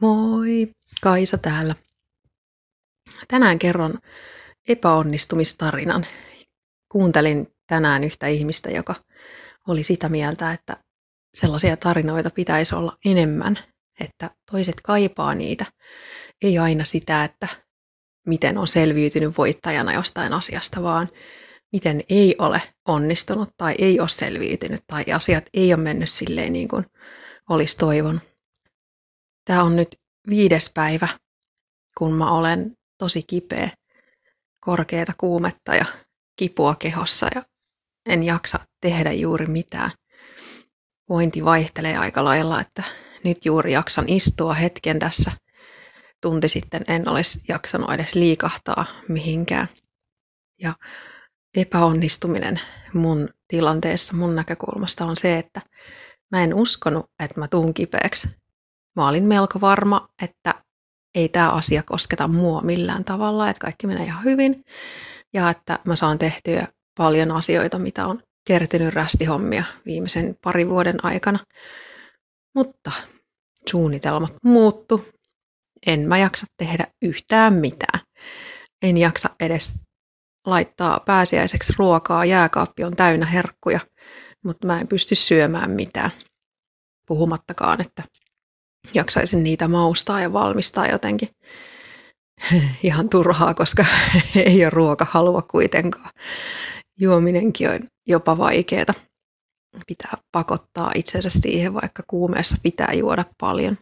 Moi, Kaisa täällä. Tänään kerron epäonnistumistarinan. Kuuntelin tänään yhtä ihmistä, joka oli sitä mieltä, että sellaisia tarinoita pitäisi olla enemmän, että toiset kaipaa niitä. Ei aina sitä, että miten on selviytynyt voittajana jostain asiasta, vaan miten ei ole onnistunut tai ei ole selviytynyt tai asiat ei ole mennyt silleen niin kuin olisi toivonut. Tämä on nyt viides päivä, kun mä olen tosi kipeä, korkeata kuumetta ja kipua kehossa ja en jaksa tehdä juuri mitään. Vointi vaihtelee aika lailla, että nyt juuri jaksan istua hetken tässä. Tunti sitten en olisi jaksanut edes liikahtaa mihinkään. Ja epäonnistuminen mun tilanteessa, mun näkökulmasta on se, että mä en uskonut, että mä tuun kipeäksi mä olin melko varma, että ei tämä asia kosketa mua millään tavalla, että kaikki menee ihan hyvin ja että mä saan tehtyä paljon asioita, mitä on kertynyt rästihommia viimeisen parin vuoden aikana. Mutta suunnitelmat muuttu. En mä jaksa tehdä yhtään mitään. En jaksa edes laittaa pääsiäiseksi ruokaa. Jääkaappi on täynnä herkkuja, mutta mä en pysty syömään mitään. Puhumattakaan, että jaksaisin niitä maustaa ja valmistaa jotenkin ihan turhaa, koska ei ole ruoka halua kuitenkaan. Juominenkin on jopa vaikeaa. Pitää pakottaa itsensä siihen, vaikka kuumeessa pitää juoda paljon.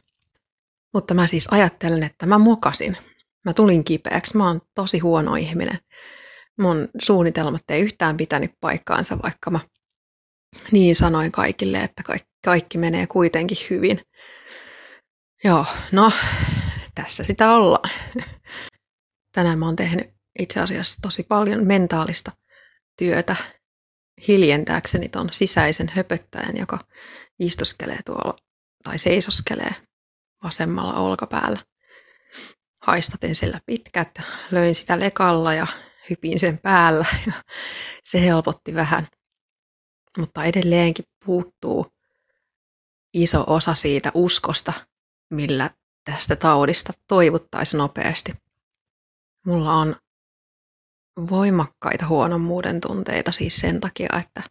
Mutta mä siis ajattelen, että mä mokasin. Mä tulin kipeäksi. Mä oon tosi huono ihminen. Mun suunnitelmat ei yhtään pitänyt paikkaansa, vaikka mä niin sanoin kaikille, että kaikki, kaikki menee kuitenkin hyvin. Joo, no tässä sitä ollaan. Tänään mä oon tehnyt itse asiassa tosi paljon mentaalista työtä hiljentääkseni ton sisäisen höpöttäjän, joka istuskelee tuolla tai seisoskelee vasemmalla olkapäällä. Haistatin sillä pitkät, löin sitä lekalla ja hypin sen päällä ja se helpotti vähän. Mutta edelleenkin puuttuu iso osa siitä uskosta, millä tästä taudista toivuttaisiin nopeasti. Mulla on voimakkaita huonommuuden tunteita siis sen takia, että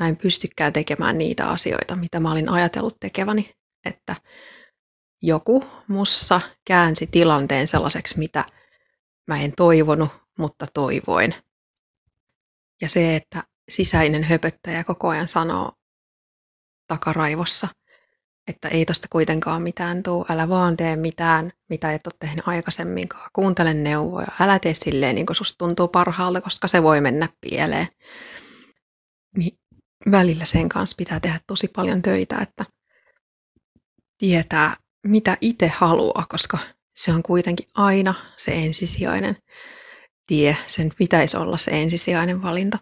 mä en pystykään tekemään niitä asioita, mitä mä olin ajatellut tekeväni, että joku mussa käänsi tilanteen sellaiseksi, mitä mä en toivonut, mutta toivoin. Ja se, että sisäinen höpöttäjä koko ajan sanoo takaraivossa – että ei tosta kuitenkaan mitään tuu, älä vaan tee mitään, mitä et ole tehnyt aikaisemminkaan. Kuuntele neuvoja, älä tee silleen, niin kuin susta tuntuu parhaalta, koska se voi mennä pieleen. Niin välillä sen kanssa pitää tehdä tosi paljon töitä, että tietää, mitä itse haluaa, koska se on kuitenkin aina se ensisijainen tie. Sen pitäisi olla se ensisijainen valinta.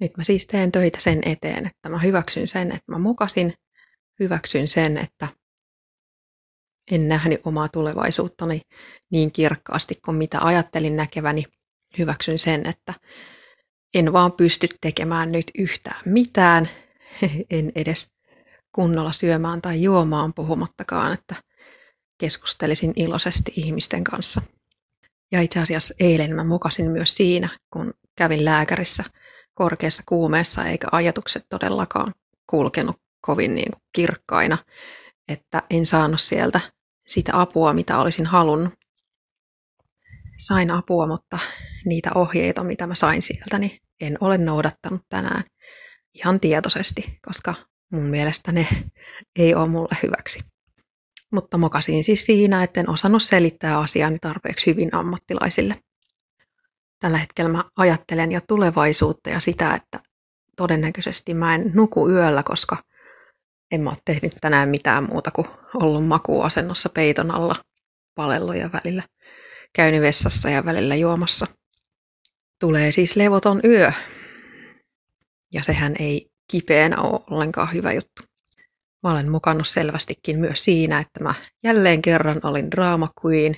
Nyt mä siis teen töitä sen eteen, että mä hyväksyn sen, että mä mukasin hyväksyn sen, että en nähnyt omaa tulevaisuuttani niin kirkkaasti kuin mitä ajattelin näkeväni. Hyväksyn sen, että en vaan pysty tekemään nyt yhtään mitään, en edes kunnolla syömään tai juomaan puhumattakaan, että keskustelisin iloisesti ihmisten kanssa. Ja itse asiassa eilen mä mukasin myös siinä, kun kävin lääkärissä korkeassa kuumeessa, eikä ajatukset todellakaan kulkenut kovin niin kuin kirkkaina, että en saanut sieltä sitä apua, mitä olisin halunnut. Sain apua, mutta niitä ohjeita, mitä mä sain sieltä, niin en ole noudattanut tänään ihan tietoisesti, koska mun mielestä ne ei ole mulle hyväksi. Mutta mokasin siis siinä, että en osannut selittää asiaani tarpeeksi hyvin ammattilaisille. Tällä hetkellä mä ajattelen jo tulevaisuutta ja sitä, että todennäköisesti mä en nuku yöllä, koska en mä ole tehnyt tänään mitään muuta kuin ollut makuasennossa peiton alla palelluja välillä. Käynyt vessassa ja välillä juomassa. Tulee siis levoton yö. Ja sehän ei kipeänä ole ollenkaan hyvä juttu. Mä olen mukannut selvästikin myös siinä, että mä jälleen kerran olin drama queen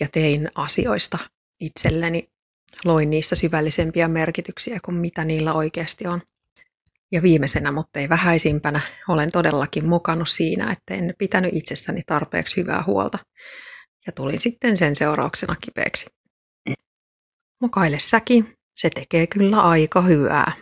ja tein asioista itselleni. Loin niistä syvällisempiä merkityksiä kuin mitä niillä oikeasti on. Ja viimeisenä, mutta ei vähäisimpänä, olen todellakin mukannut siinä, että en pitänyt itsestäni tarpeeksi hyvää huolta. Ja tulin sitten sen seurauksena kipeäksi. Mokaile säkin, se tekee kyllä aika hyvää.